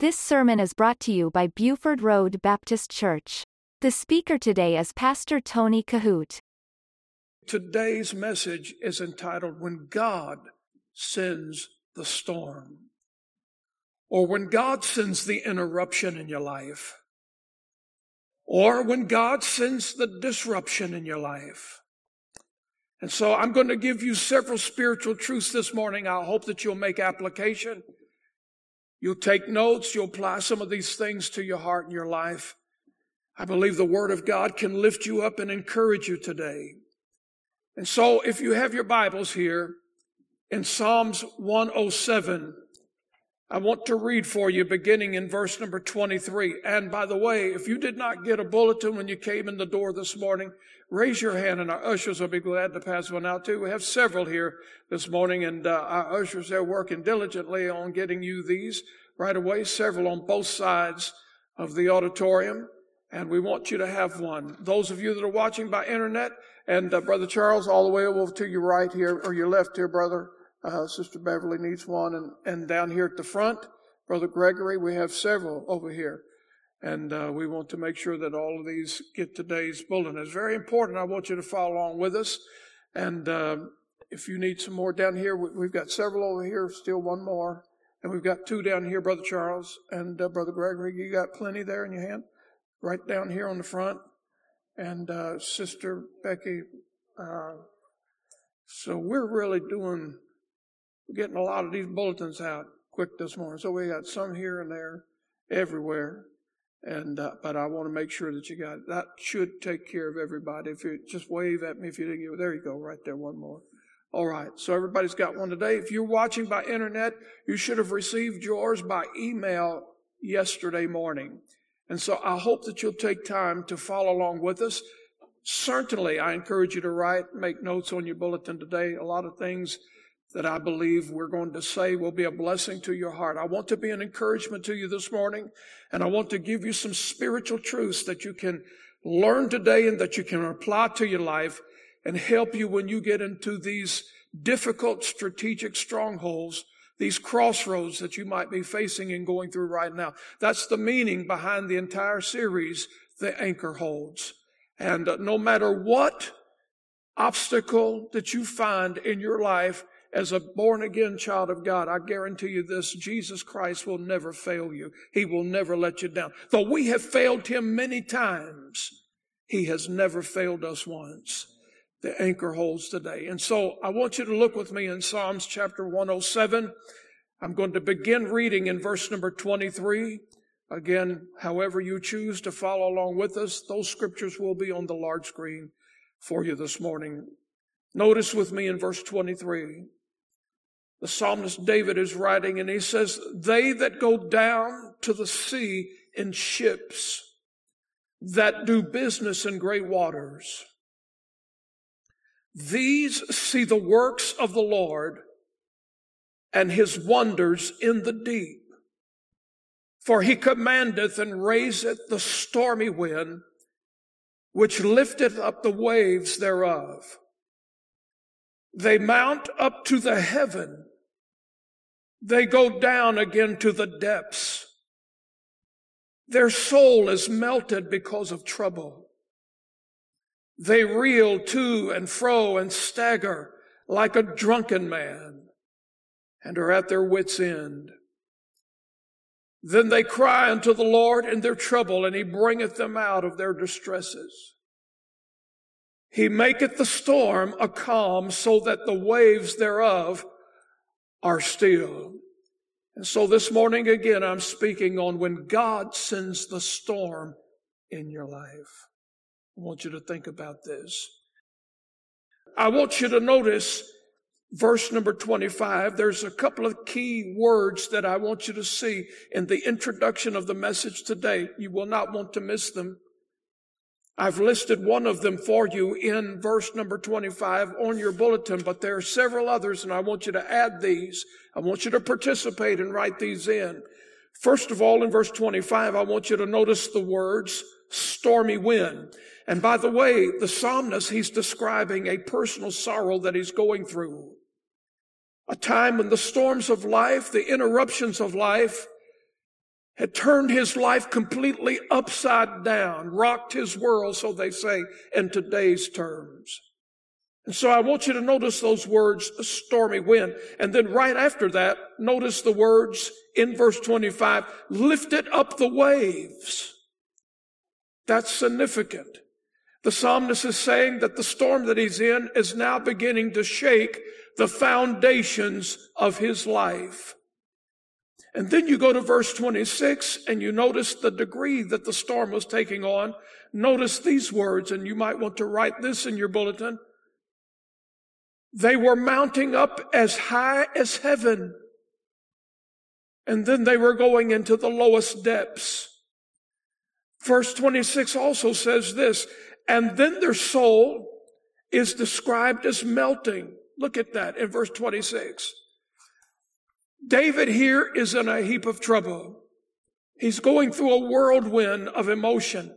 This sermon is brought to you by Buford Road Baptist Church. The speaker today is Pastor Tony Kohout. Today's message is entitled When God Sends the Storm, or When God Sends the Interruption in Your Life, or When God Sends the Disruption in Your Life. And so I'm going to give you several spiritual truths this morning. I hope that you'll make application. You'll take notes. You'll apply some of these things to your heart and your life. I believe the Word of God can lift you up and encourage you today. And so if you have your Bibles here in Psalms 107, I want to read for you beginning in verse number 23. And by the way, if you did not get a bulletin when you came in the door this morning, raise your hand and our ushers will be glad to pass one out too. We have several here this morning and uh, our ushers are working diligently on getting you these right away, several on both sides of the auditorium. And we want you to have one. Those of you that are watching by internet and uh, Brother Charles all the way over to your right here or your left here, brother. Uh, Sister Beverly needs one, and, and down here at the front, Brother Gregory, we have several over here. And uh, we want to make sure that all of these get today's bulletin. It's very important. I want you to follow along with us. And uh, if you need some more down here, we've got several over here, still one more. And we've got two down here, Brother Charles and uh, Brother Gregory. You got plenty there in your hand? Right down here on the front. And uh, Sister Becky. Uh, so we're really doing we're getting a lot of these bulletins out quick this morning. So we got some here and there, everywhere. And, uh, but I want to make sure that you got it. That should take care of everybody. If you just wave at me if you didn't get There you go, right there, one more. All right. So everybody's got one today. If you're watching by internet, you should have received yours by email yesterday morning. And so I hope that you'll take time to follow along with us. Certainly, I encourage you to write, make notes on your bulletin today. A lot of things that I believe we're going to say will be a blessing to your heart. I want to be an encouragement to you this morning, and I want to give you some spiritual truths that you can learn today and that you can apply to your life and help you when you get into these difficult strategic strongholds, these crossroads that you might be facing and going through right now. That's the meaning behind the entire series, The Anchor Holds. And uh, no matter what obstacle that you find in your life, as a born again child of God, I guarantee you this, Jesus Christ will never fail you. He will never let you down. Though we have failed him many times, he has never failed us once. The anchor holds today. And so I want you to look with me in Psalms chapter 107. I'm going to begin reading in verse number 23. Again, however you choose to follow along with us, those scriptures will be on the large screen for you this morning. Notice with me in verse 23 the psalmist David is writing and he says, they that go down to the sea in ships that do business in great waters. These see the works of the Lord and his wonders in the deep. For he commandeth and raiseth the stormy wind, which lifteth up the waves thereof. They mount up to the heaven they go down again to the depths. Their soul is melted because of trouble. They reel to and fro and stagger like a drunken man and are at their wits' end. Then they cry unto the Lord in their trouble, and he bringeth them out of their distresses. He maketh the storm a calm so that the waves thereof are still. And so this morning again, I'm speaking on when God sends the storm in your life. I want you to think about this. I want you to notice verse number 25. There's a couple of key words that I want you to see in the introduction of the message today. You will not want to miss them. I've listed one of them for you in verse number 25 on your bulletin, but there are several others and I want you to add these. I want you to participate and write these in. First of all, in verse 25, I want you to notice the words stormy wind. And by the way, the psalmist, he's describing a personal sorrow that he's going through. A time when the storms of life, the interruptions of life had turned his life completely upside down, rocked his world, so they say in today's terms. And so I want you to notice those words, stormy wind. And then right after that, notice the words in verse 25, lifted up the waves. That's significant. The psalmist is saying that the storm that he's in is now beginning to shake the foundations of his life. And then you go to verse 26 and you notice the degree that the storm was taking on. Notice these words, and you might want to write this in your bulletin. They were mounting up as high as heaven. And then they were going into the lowest depths. Verse 26 also says this, and then their soul is described as melting. Look at that in verse 26. David here is in a heap of trouble. He's going through a whirlwind of emotion.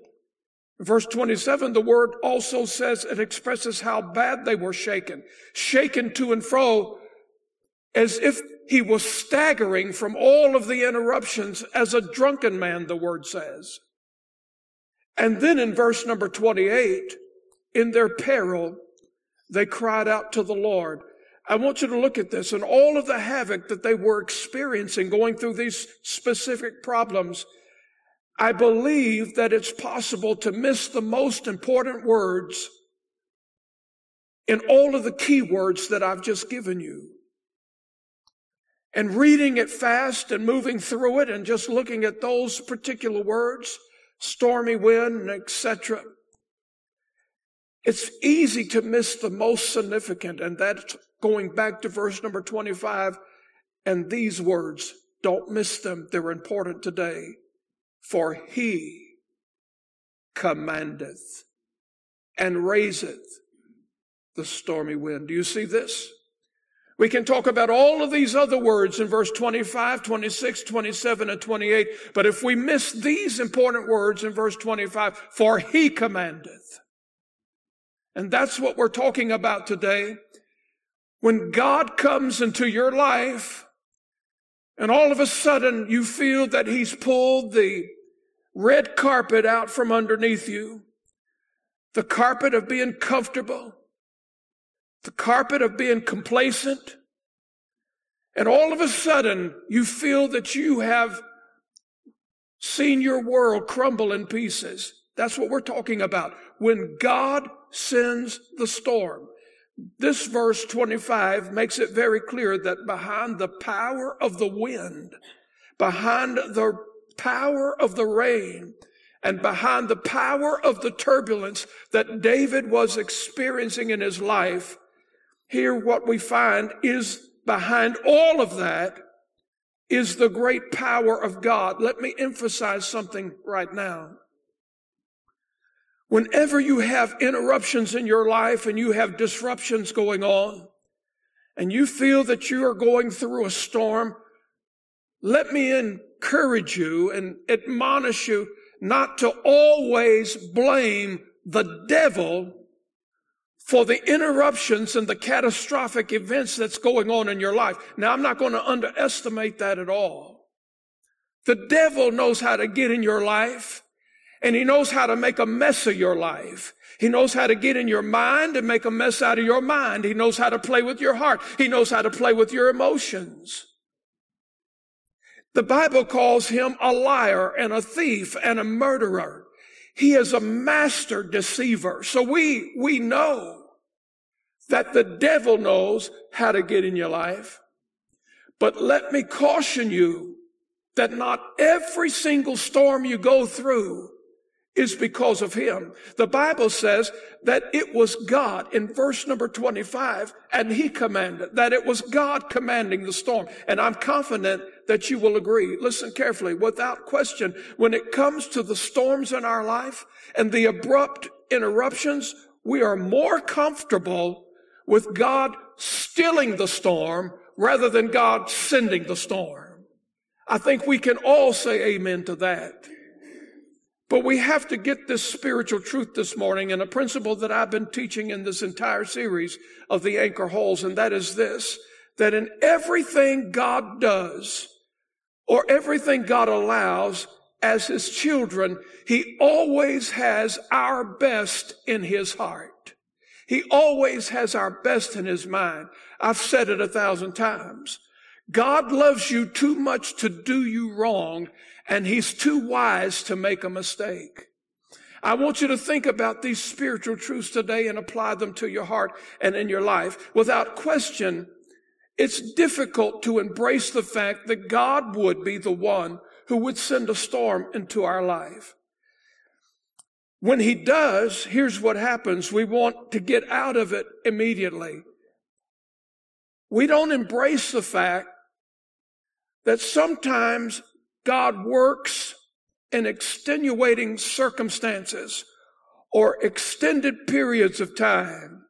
Verse 27, the word also says it expresses how bad they were shaken, shaken to and fro as if he was staggering from all of the interruptions as a drunken man, the word says. And then in verse number 28, in their peril, they cried out to the Lord. I want you to look at this and all of the havoc that they were experiencing going through these specific problems. I believe that it's possible to miss the most important words in all of the key words that I've just given you. And reading it fast and moving through it and just looking at those particular words, stormy wind, etc. It's easy to miss the most significant, and that's going back to verse number 25, and these words, don't miss them. They're important today. For he commandeth and raiseth the stormy wind. Do you see this? We can talk about all of these other words in verse 25, 26, 27, and 28. But if we miss these important words in verse 25, for he commandeth. And that's what we're talking about today. When God comes into your life and all of a sudden you feel that he's pulled the red carpet out from underneath you, the carpet of being comfortable, the carpet of being complacent, and all of a sudden you feel that you have seen your world crumble in pieces. That's what we're talking about. When God sends the storm. This verse 25 makes it very clear that behind the power of the wind, behind the power of the rain, and behind the power of the turbulence that David was experiencing in his life, here what we find is behind all of that is the great power of God. Let me emphasize something right now. Whenever you have interruptions in your life and you have disruptions going on, and you feel that you are going through a storm, let me encourage you and admonish you not to always blame the devil for the interruptions and the catastrophic events that's going on in your life. Now, I'm not going to underestimate that at all. The devil knows how to get in your life and he knows how to make a mess of your life. He knows how to get in your mind and make a mess out of your mind. He knows how to play with your heart. He knows how to play with your emotions. The Bible calls him a liar and a thief and a murderer. He is a master deceiver. So we, we know that the devil knows how to get in your life. But let me caution you that not every single storm you go through is because of him. The Bible says that it was God in verse number 25 and he commanded that it was God commanding the storm. And I'm confident that you will agree. Listen carefully. Without question, when it comes to the storms in our life and the abrupt interruptions, we are more comfortable with God stilling the storm rather than God sending the storm. I think we can all say amen to that. But we have to get this spiritual truth this morning and a principle that I've been teaching in this entire series of the anchor holds, and that is this, that in everything God does, or everything God allows as his children, he always has our best in his heart. He always has our best in his mind. I've said it a thousand times. God loves you too much to do you wrong, and he's too wise to make a mistake. I want you to think about these spiritual truths today and apply them to your heart and in your life. Without question, it's difficult to embrace the fact that God would be the one who would send a storm into our life. When he does, here's what happens. We want to get out of it immediately. We don't embrace the fact that sometimes God works in extenuating circumstances or extended periods of time.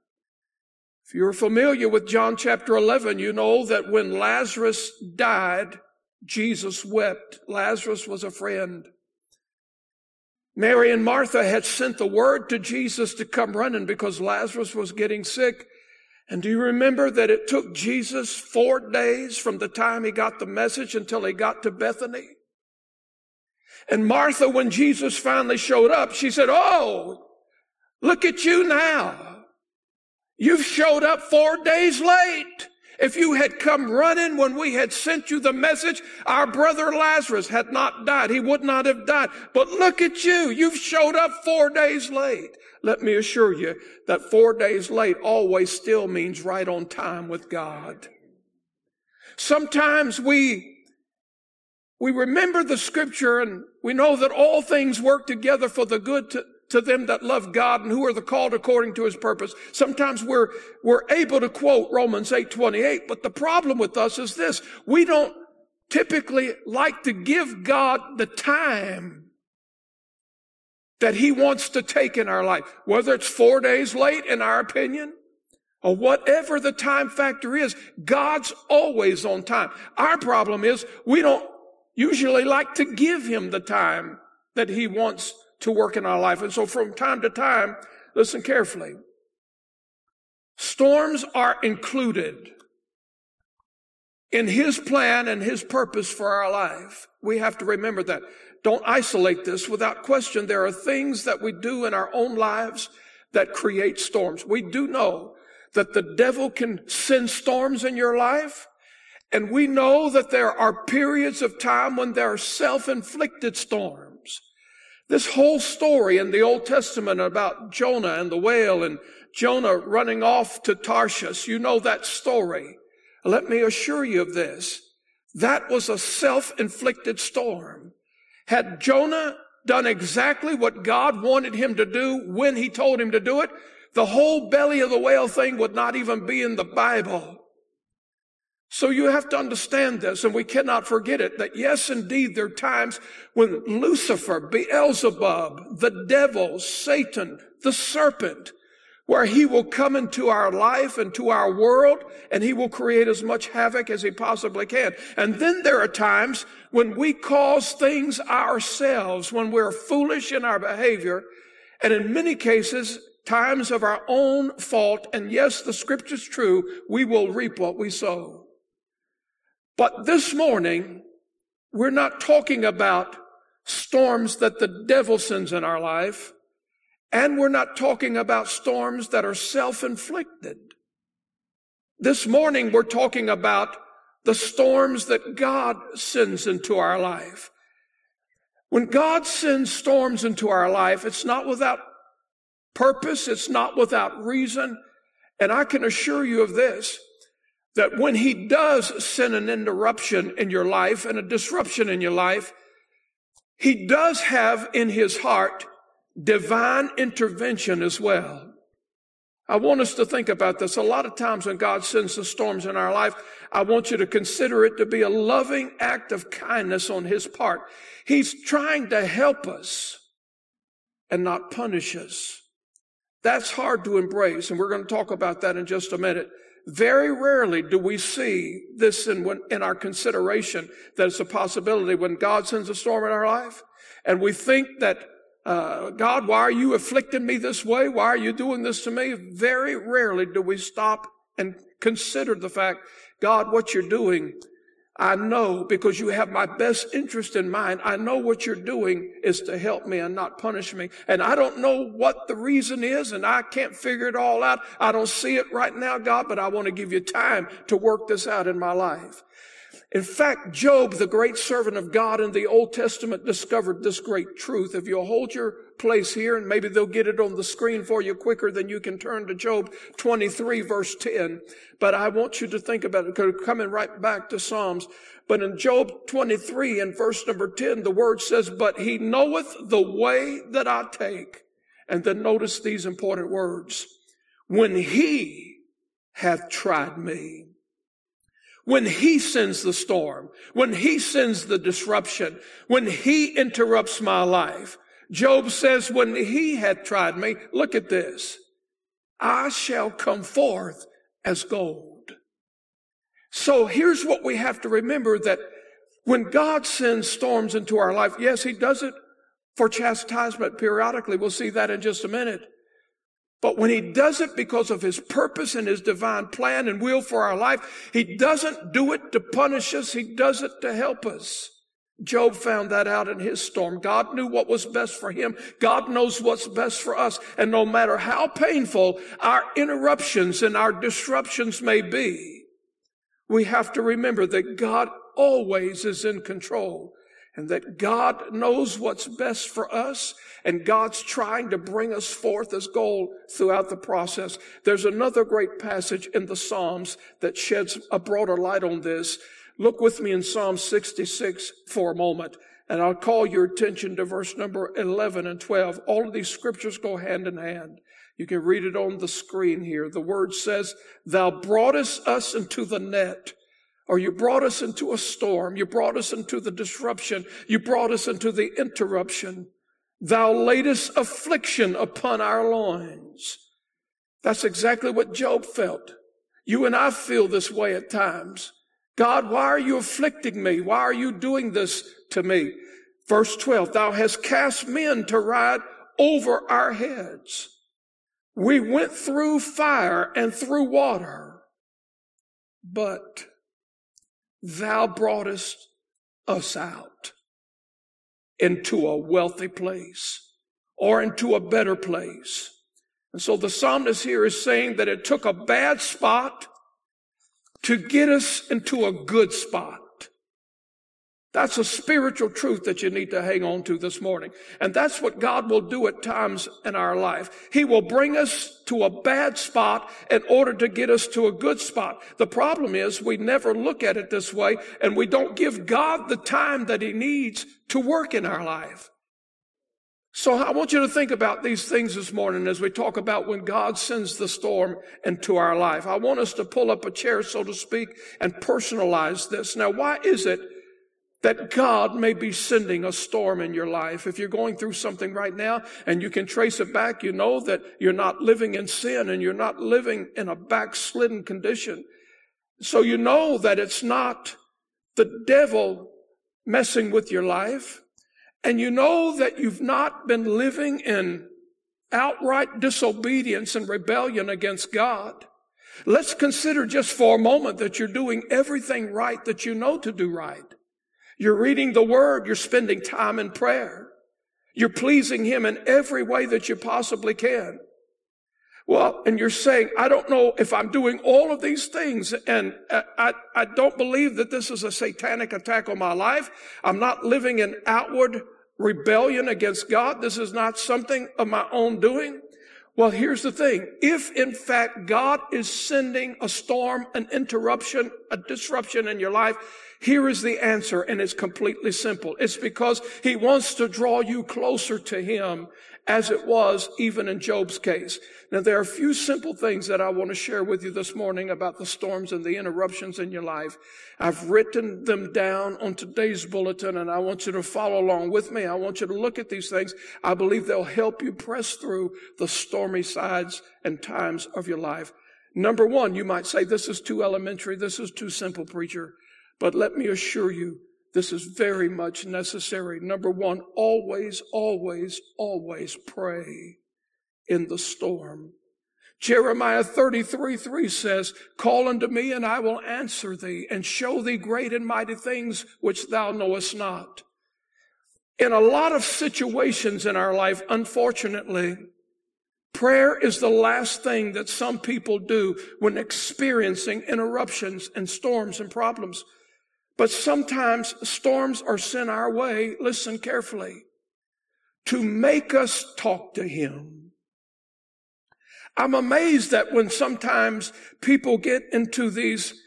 If you're familiar with John chapter 11, you know that when Lazarus died, Jesus wept. Lazarus was a friend. Mary and Martha had sent the word to Jesus to come running because Lazarus was getting sick. And do you remember that it took Jesus four days from the time he got the message until he got to Bethany? And Martha, when Jesus finally showed up, she said, Oh, look at you now. You've showed up four days late. If you had come running when we had sent you the message, our brother Lazarus had not died. He would not have died. But look at you. You've showed up four days late. Let me assure you that four days late always still means right on time with God. Sometimes we, we remember the scripture and we know that all things work together for the good to, to them that love God and who are the called according to his purpose. Sometimes we're, we're able to quote Romans 8, 28, but the problem with us is this. We don't typically like to give God the time that he wants to take in our life, whether it's four days late in our opinion, or whatever the time factor is, God's always on time. Our problem is we don't usually like to give him the time that he wants to work in our life. And so from time to time, listen carefully. Storms are included in his plan and his purpose for our life. We have to remember that. Don't isolate this. Without question, there are things that we do in our own lives that create storms. We do know that the devil can send storms in your life. And we know that there are periods of time when there are self-inflicted storms. This whole story in the Old Testament about Jonah and the whale and Jonah running off to Tarshish, you know that story. Let me assure you of this. That was a self-inflicted storm. Had Jonah done exactly what God wanted him to do when he told him to do it, the whole belly of the whale thing would not even be in the Bible. So you have to understand this, and we cannot forget it, that yes, indeed, there are times when Lucifer, Beelzebub, the devil, Satan, the serpent, where he will come into our life and to our world, and he will create as much havoc as he possibly can. And then there are times when we cause things ourselves, when we're foolish in our behavior, and in many cases, times of our own fault, and yes, the scripture's true, we will reap what we sow. But this morning, we're not talking about storms that the devil sends in our life, and we're not talking about storms that are self-inflicted. This morning, we're talking about the storms that God sends into our life. When God sends storms into our life, it's not without purpose, it's not without reason, and I can assure you of this that when he does send an interruption in your life and a disruption in your life, he does have in his heart divine intervention as well. I want us to think about this. A lot of times when God sends the storms in our life, I want you to consider it to be a loving act of kindness on his part. He's trying to help us and not punish us. That's hard to embrace, and we're going to talk about that in just a minute. Very rarely do we see this in, in our consideration that it's a possibility when God sends a storm in our life and we think that uh, God, why are you afflicting me this way? Why are you doing this to me? Very rarely do we stop and consider the fact, God, what you're doing, I know because you have my best interest in mind. I know what you're doing is to help me and not punish me. And I don't know what the reason is and I can't figure it all out. I don't see it right now, God, but I want to give you time to work this out in my life. In fact, Job, the great servant of God in the Old Testament, discovered this great truth. If you'll hold your place here, and maybe they'll get it on the screen for you quicker than you can turn to Job 23, verse 10. But I want you to think about it, coming right back to Psalms. But in Job 23 and verse number 10, the word says, But he knoweth the way that I take. And then notice these important words. When he hath tried me when he sends the storm, when he sends the disruption, when he interrupts my life. Job says, when he had tried me, look at this, I shall come forth as gold. So here's what we have to remember that when God sends storms into our life, yes, he does it for chastisement periodically. We'll see that in just a minute. But when he does it because of his purpose and his divine plan and will for our life, he doesn't do it to punish us. He does it to help us. Job found that out in his storm. God knew what was best for him. God knows what's best for us. And no matter how painful our interruptions and our disruptions may be, we have to remember that God always is in control and that God knows what's best for us and God's trying to bring us forth as gold throughout the process. There's another great passage in the Psalms that sheds a broader light on this. Look with me in Psalm 66 for a moment and I'll call your attention to verse number 11 and 12. All of these scriptures go hand in hand. You can read it on the screen here. The word says, thou broughtest us into the net or you brought us into a storm. You brought us into the disruption. You brought us into the interruption. Thou laidest affliction upon our loins. That's exactly what Job felt. You and I feel this way at times. God, why are you afflicting me? Why are you doing this to me? Verse 12, thou hast cast men to ride over our heads. We went through fire and through water, but thou broughtest us out into a wealthy place or into a better place. And so the psalmist here is saying that it took a bad spot to get us into a good spot. That's a spiritual truth that you need to hang on to this morning. And that's what God will do at times in our life. He will bring us to a bad spot in order to get us to a good spot. The problem is we never look at it this way and we don't give God the time that he needs to work in our life. So I want you to think about these things this morning as we talk about when God sends the storm into our life. I want us to pull up a chair, so to speak, and personalize this. Now, why is it that God may be sending a storm in your life. If you're going through something right now and you can trace it back, you know that you're not living in sin and you're not living in a backslidden condition. So you know that it's not the devil messing with your life. And you know that you've not been living in outright disobedience and rebellion against God. Let's consider just for a moment that you're doing everything right that you know to do right. You're reading the word. You're spending time in prayer. You're pleasing him in every way that you possibly can. Well, and you're saying, I don't know if I'm doing all of these things and I, I, don't believe that this is a satanic attack on my life. I'm not living in outward rebellion against God. This is not something of my own doing. Well, here's the thing. If in fact God is sending a storm, an interruption, a disruption in your life, here is the answer, and it's completely simple. It's because he wants to draw you closer to him as it was even in Job's case. Now, there are a few simple things that I want to share with you this morning about the storms and the interruptions in your life. I've written them down on today's bulletin, and I want you to follow along with me. I want you to look at these things. I believe they'll help you press through the stormy sides and times of your life. Number one, you might say, this is too elementary. This is too simple, preacher. But let me assure you, this is very much necessary. Number one, always, always, always pray in the storm. Jeremiah 33, 3 says, Call unto me and I will answer thee and show thee great and mighty things which thou knowest not. In a lot of situations in our life, unfortunately, prayer is the last thing that some people do when experiencing interruptions and storms and problems. But sometimes storms are sent our way, listen carefully, to make us talk to Him I'm amazed that when sometimes people get into these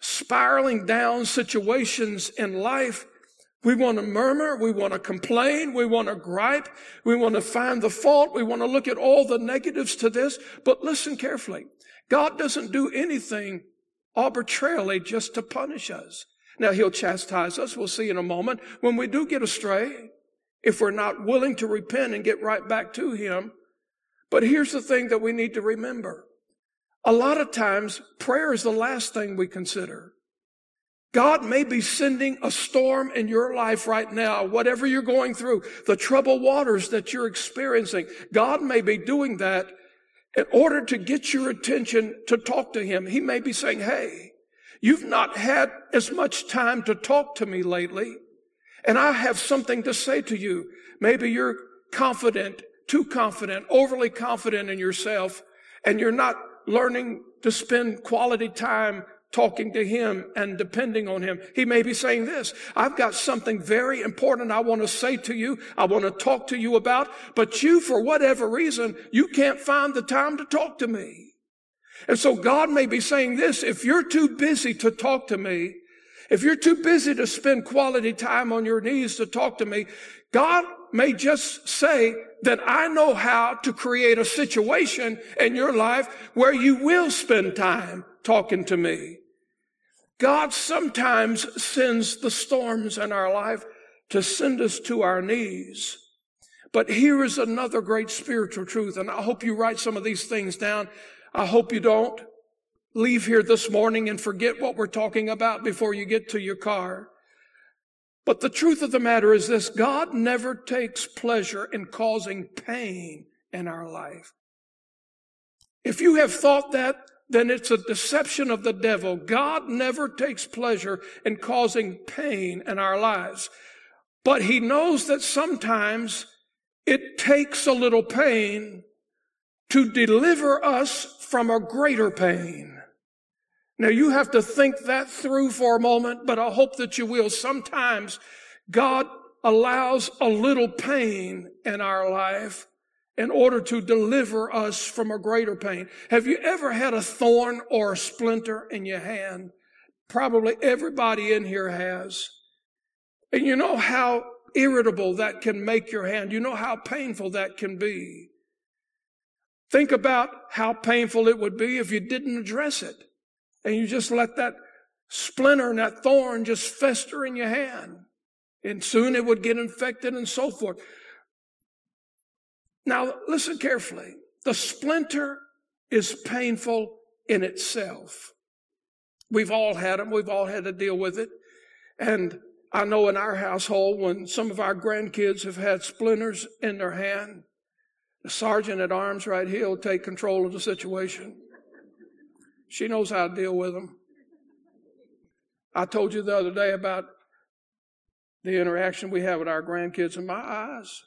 spiraling down situations in life, we want to murmur, we want to complain, we want to gripe, we want to find the fault, we want to look at all the negatives to this. But listen carefully. God doesn't do anything arbitrarily just to punish us. Now he'll chastise us. We'll see in a moment. When we do get astray, if we're not willing to repent and get right back to him, but here's the thing that we need to remember. A lot of times, prayer is the last thing we consider. God may be sending a storm in your life right now, whatever you're going through, the troubled waters that you're experiencing. God may be doing that in order to get your attention to talk to Him. He may be saying, Hey, you've not had as much time to talk to me lately, and I have something to say to you. Maybe you're confident too confident, overly confident in yourself, and you're not learning to spend quality time talking to him and depending on him. He may be saying this, I've got something very important I want to say to you. I want to talk to you about, but you, for whatever reason, you can't find the time to talk to me. And so God may be saying this, if you're too busy to talk to me, if you're too busy to spend quality time on your knees to talk to me, God may just say that I know how to create a situation in your life where you will spend time talking to me. God sometimes sends the storms in our life to send us to our knees. But here is another great spiritual truth, and I hope you write some of these things down. I hope you don't leave here this morning and forget what we're talking about before you get to your car. But the truth of the matter is this God never takes pleasure in causing pain in our life. If you have thought that, then it's a deception of the devil. God never takes pleasure in causing pain in our lives. But he knows that sometimes it takes a little pain to deliver us from a greater pain. Now you have to think that through for a moment, but I hope that you will. Sometimes God allows a little pain in our life in order to deliver us from a greater pain. Have you ever had a thorn or a splinter in your hand? Probably everybody in here has. And you know how irritable that can make your hand. You know how painful that can be. Think about how painful it would be if you didn't address it and you just let that splinter and that thorn just fester in your hand. And soon it would get infected and so forth. Now, listen carefully. The splinter is painful in itself. We've all had them. We've all had to deal with it. And I know in our household, when some of our grandkids have had splinters in their hand, sergeant at arms right here will take control of the situation. She knows how to deal with them. I told you the other day about the interaction we have with our grandkids, and my eyes,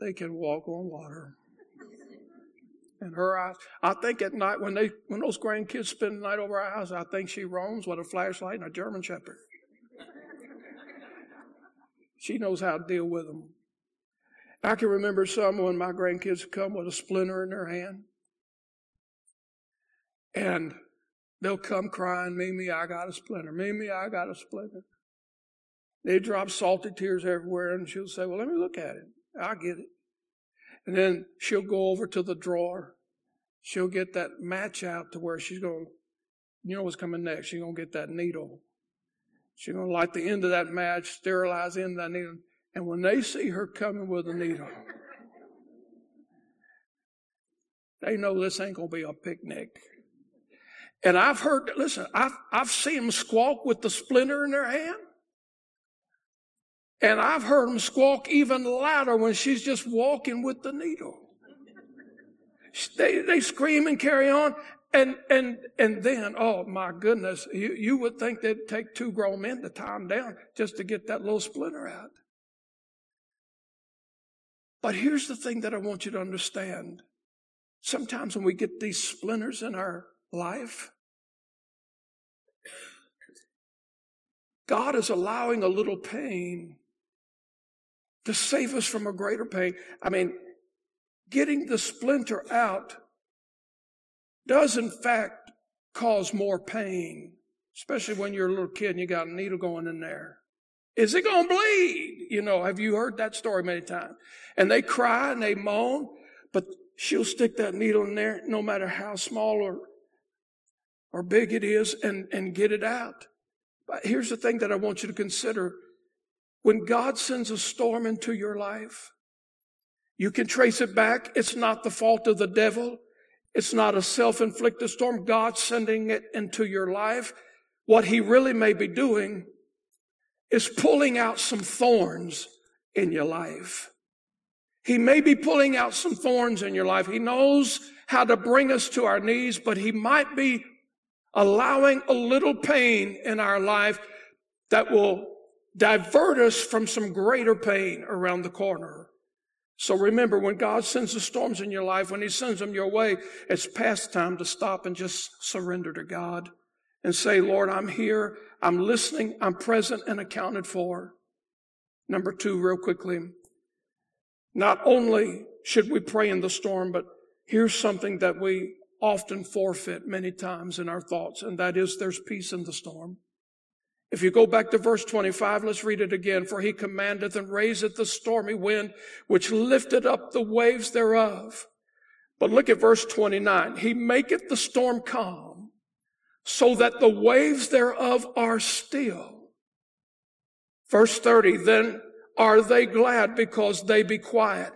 they can walk on water. And her eyes, I think at night when they when those grandkids spend the night over our house, I think she roams with a flashlight and a German Shepherd. she knows how to deal with them. I can remember some when my grandkids come with a splinter in their hand. And they'll come crying, Mimi, I got a splinter. Mimi, I got a splinter. They drop salty tears everywhere, and she'll say, Well, let me look at it. I'll get it. And then she'll go over to the drawer. She'll get that match out to where she's going, you know what's coming next. She's going to get that needle. She's going to light the end of that match, sterilize the end of that needle. And when they see her coming with a needle, they know this ain't going to be a picnic. And I've heard, listen, I've, I've seen them squawk with the splinter in their hand. And I've heard them squawk even louder when she's just walking with the needle. They, they scream and carry on. And, and, and then, oh my goodness, you, you would think they'd take two grown men to tie them down just to get that little splinter out. But here's the thing that I want you to understand. Sometimes when we get these splinters in our life, God is allowing a little pain to save us from a greater pain. I mean, getting the splinter out does in fact cause more pain, especially when you're a little kid and you got a needle going in there. Is it going to bleed? You know, have you heard that story many times? And they cry and they moan, but she'll stick that needle in there no matter how small or, or big it is and, and get it out. But here's the thing that I want you to consider. When God sends a storm into your life, you can trace it back. It's not the fault of the devil. It's not a self-inflicted storm. God sending it into your life. What he really may be doing is pulling out some thorns in your life. He may be pulling out some thorns in your life. He knows how to bring us to our knees, but he might be allowing a little pain in our life that will divert us from some greater pain around the corner. So remember, when God sends the storms in your life, when He sends them your way, it's past time to stop and just surrender to God and say, Lord, I'm here. I'm listening. I'm present and accounted for. Number two, real quickly. Not only should we pray in the storm, but here's something that we often forfeit many times in our thoughts, and that is there's peace in the storm. If you go back to verse 25, let's read it again. For he commandeth and raiseth the stormy wind, which lifted up the waves thereof. But look at verse 29. He maketh the storm calm, so that the waves thereof are still. Verse 30. Then are they glad because they be quiet.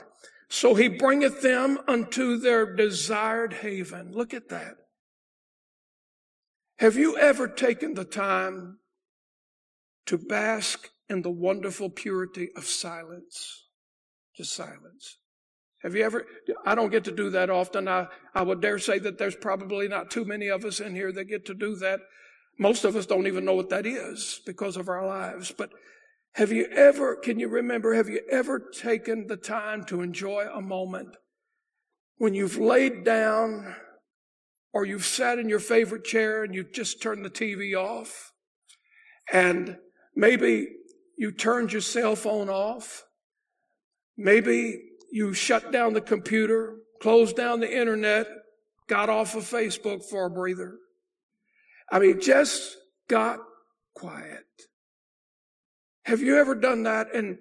So he bringeth them unto their desired haven. Look at that. Have you ever taken the time to bask in the wonderful purity of silence? Just silence. Have you ever, I don't get to do that often. I, I would dare say that there's probably not too many of us in here that get to do that. Most of us don't even know what that is because of our lives. But have you ever, can you remember, have you ever taken the time to enjoy a moment when you've laid down or you've sat in your favorite chair and you've just turned the TV off and maybe you turned your cell phone off. Maybe you shut down the computer, closed down the internet, got off of Facebook for a breather. I mean, just got quiet. Have you ever done that and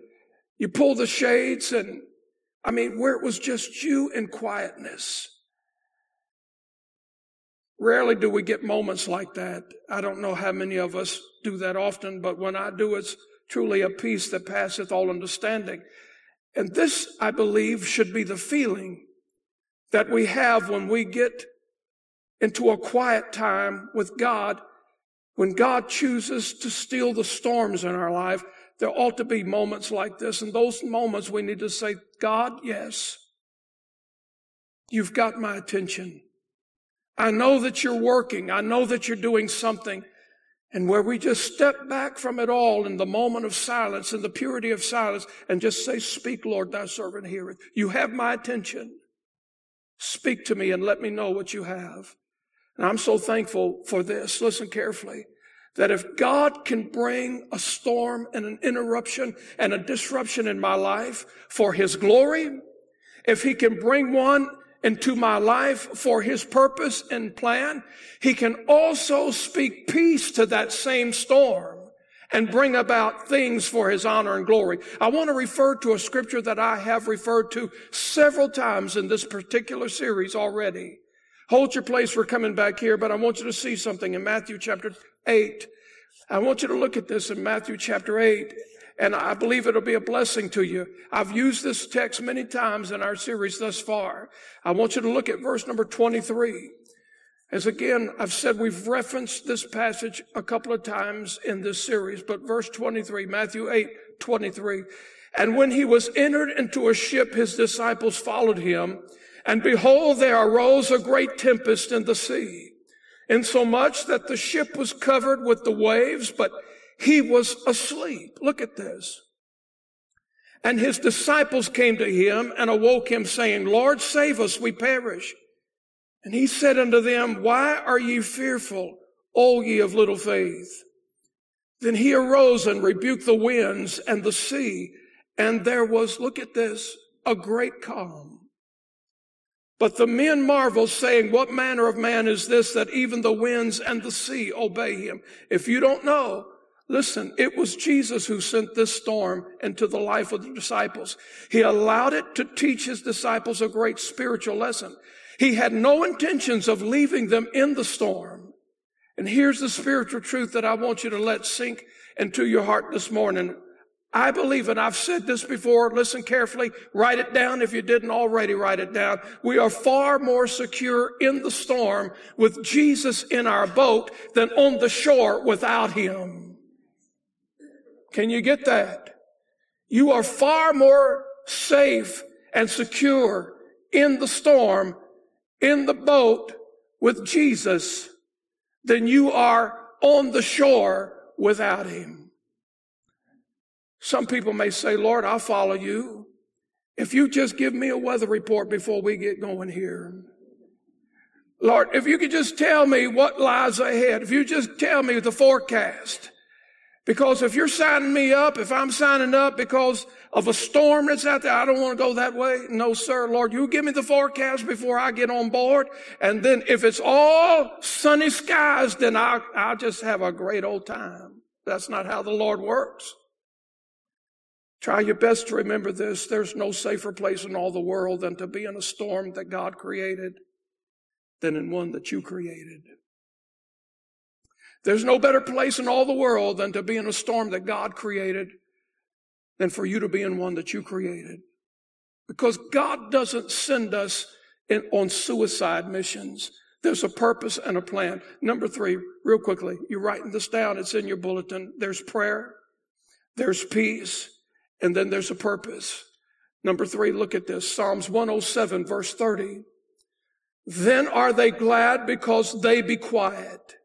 you pull the shades and I mean, where it was just you and quietness? Rarely do we get moments like that. I don't know how many of us do that often, but when I do, it's truly a peace that passeth all understanding. And this, I believe, should be the feeling that we have when we get into a quiet time with God when God chooses to steal the storms in our life, there ought to be moments like this. And those moments we need to say, God, yes, you've got my attention. I know that you're working. I know that you're doing something. And where we just step back from it all in the moment of silence, in the purity of silence, and just say, Speak, Lord, thy servant heareth. You have my attention. Speak to me and let me know what you have. And I'm so thankful for this. Listen carefully. That if God can bring a storm and an interruption and a disruption in my life for His glory, if He can bring one into my life for His purpose and plan, He can also speak peace to that same storm and bring about things for His honor and glory. I want to refer to a scripture that I have referred to several times in this particular series already. Hold your place. We're coming back here, but I want you to see something in Matthew chapter 8. I want you to look at this in Matthew chapter 8, and I believe it'll be a blessing to you. I've used this text many times in our series thus far. I want you to look at verse number 23. As again, I've said we've referenced this passage a couple of times in this series, but verse 23, Matthew 8, 23. And when he was entered into a ship, his disciples followed him. And behold, there arose a great tempest in the sea, insomuch that the ship was covered with the waves, but he was asleep. Look at this. And his disciples came to him and awoke him saying, Lord, save us, we perish. And he said unto them, Why are ye fearful, O ye of little faith? Then he arose and rebuked the winds and the sea, and there was, look at this, a great calm. But the men marveled, saying, What manner of man is this that even the winds and the sea obey him? If you don't know, listen, it was Jesus who sent this storm into the life of the disciples. He allowed it to teach his disciples a great spiritual lesson. He had no intentions of leaving them in the storm. And here's the spiritual truth that I want you to let sink into your heart this morning. I believe and I've said this before. Listen carefully. Write it down if you didn't already write it down. We are far more secure in the storm with Jesus in our boat than on the shore without him. Can you get that? You are far more safe and secure in the storm, in the boat with Jesus than you are on the shore without him. Some people may say, Lord, I'll follow you. If you just give me a weather report before we get going here. Lord, if you could just tell me what lies ahead, if you just tell me the forecast. Because if you're signing me up, if I'm signing up because of a storm that's out there, I don't want to go that way. No, sir. Lord, you give me the forecast before I get on board. And then if it's all sunny skies, then I'll, I'll just have a great old time. That's not how the Lord works. Try your best to remember this. There's no safer place in all the world than to be in a storm that God created than in one that you created. There's no better place in all the world than to be in a storm that God created than for you to be in one that you created. Because God doesn't send us in, on suicide missions. There's a purpose and a plan. Number three, real quickly, you're writing this down. It's in your bulletin. There's prayer. There's peace and then there's a purpose. Number three, look at this. Psalms 107 verse 30. Then are they glad because they be quiet.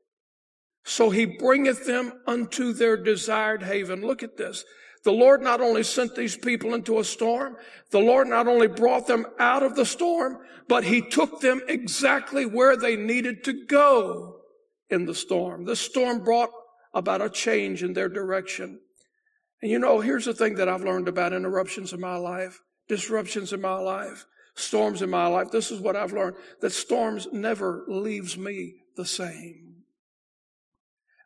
So he bringeth them unto their desired haven. Look at this. The Lord not only sent these people into a storm, the Lord not only brought them out of the storm, but he took them exactly where they needed to go in the storm. The storm brought about a change in their direction. And you know, here's the thing that I've learned about interruptions in my life, disruptions in my life, storms in my life. This is what I've learned that storms never leaves me the same.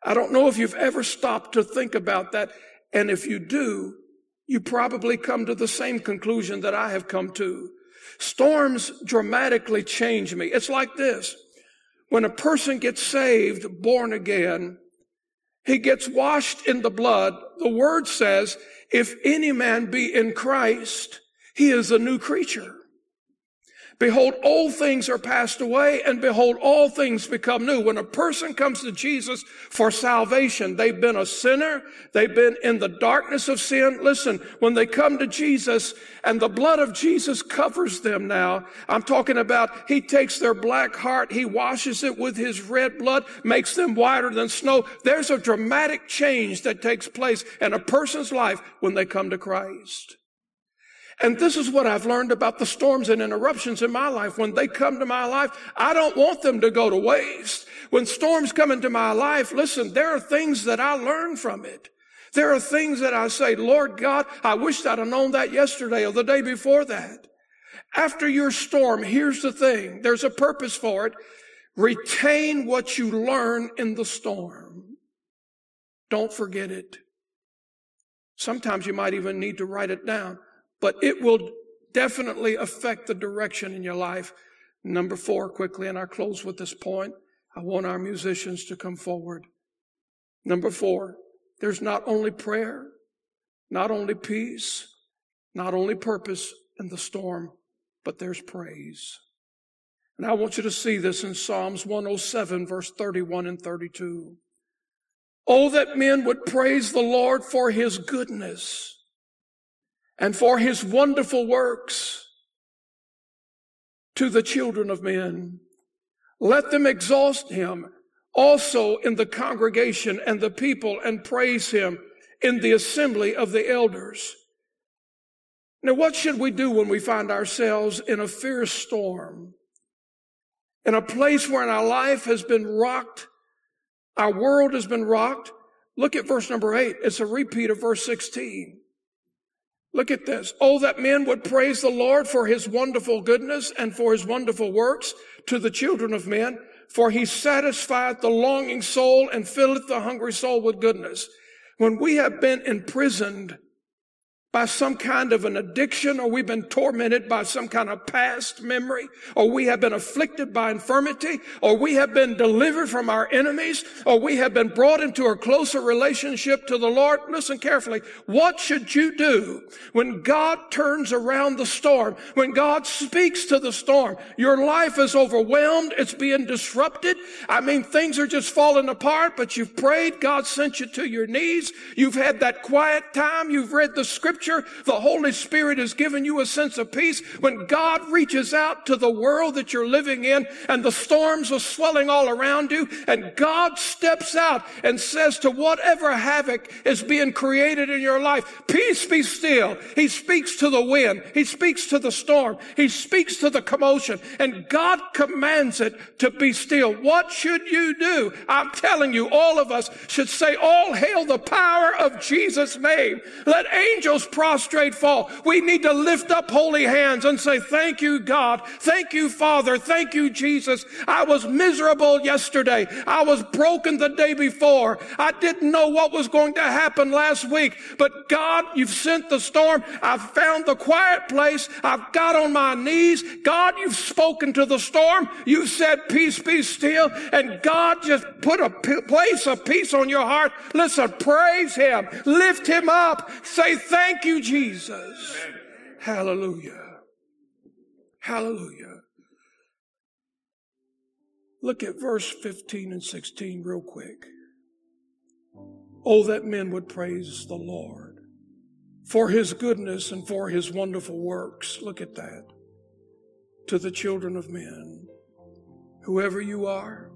I don't know if you've ever stopped to think about that. And if you do, you probably come to the same conclusion that I have come to. Storms dramatically change me. It's like this. When a person gets saved, born again, he gets washed in the blood. The word says, if any man be in Christ, he is a new creature. Behold, old things are passed away, and behold, all things become new. When a person comes to Jesus for salvation, they've been a sinner, they've been in the darkness of sin. Listen, when they come to Jesus and the blood of Jesus covers them now, I'm talking about He takes their black heart, He washes it with His red blood, makes them whiter than snow. There's a dramatic change that takes place in a person's life when they come to Christ. And this is what I've learned about the storms and interruptions in my life. When they come to my life, I don't want them to go to waste. When storms come into my life, listen, there are things that I learn from it. There are things that I say, Lord God, I wish I'd have known that yesterday or the day before that. After your storm, here's the thing. There's a purpose for it. Retain what you learn in the storm. Don't forget it. Sometimes you might even need to write it down but it will definitely affect the direction in your life. Number four, quickly, and I'll close with this point. I want our musicians to come forward. Number four, there's not only prayer, not only peace, not only purpose in the storm, but there's praise. And I want you to see this in Psalms 107, verse 31 and 32. Oh, that men would praise the Lord for his goodness and for his wonderful works. to the children of men. Let them exalt him also in the congregation and the people and praise him in the assembly of the elders. Now, what should we do when we find ourselves in a fierce storm? In a place where our life has been rocked, our world has been rocked. Look at verse number eight. It's a repeat of verse 16. Look at this. Oh, that men would praise the Lord for his wonderful goodness and for his wonderful works to the children of men. For he satisfieth the longing soul and filleth the hungry soul with goodness. When we have been imprisoned by some kind of an addiction or we've been tormented by some kind of past memory or we have been afflicted by infirmity or we have been delivered from our enemies or we have been brought into a closer relationship to the Lord. Listen carefully. What should you do when God turns around the storm? When God speaks to the storm? Your life is overwhelmed. It's being disrupted. I mean, things are just falling apart, but you've prayed. God sent you to your knees. You've had that quiet time. You've read the scripture scripture, the Holy Spirit has given you a sense of peace. When God reaches out to the world that you're living in and the storms are swelling all around you and God steps out and says to whatever havoc is being created in your life, peace be still. He speaks to the wind. He speaks to the storm. He speaks to the commotion and God commands it to be still. What should you do? I'm telling you, all of us should say, all hail the power of Jesus' name. Let angels prostrate fall. We need to lift up holy hands and say, thank you, God. Thank you, Father. Thank you, Jesus. I was miserable yesterday. I was broken the day before. I didn't know what was going to happen last week, but God, you've sent the storm. I've found the quiet place. I've got on my knees. God, you've spoken to the storm. You've said, peace be still. And God just put a place of peace on your heart. Listen, praise Him. Lift Him up. Say, thank Thank you, Jesus. Hallelujah. Hallelujah. Look at verse 15 and 16 real quick. Oh, that men would praise the Lord for his goodness and for his wonderful works. Look at that. To the children of men, whoever you are,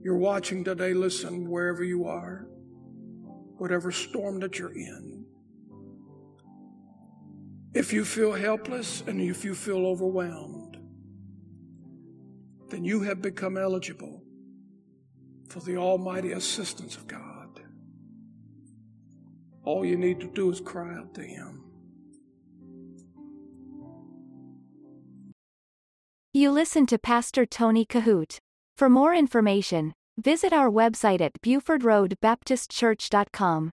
you're watching today, listen, wherever you are, whatever storm that you're in. If you feel helpless and if you feel overwhelmed, then you have become eligible for the almighty assistance of God. All you need to do is cry out to Him. You listen to Pastor Tony Kohout. For more information, visit our website at BufordRoadBaptistChurch.com.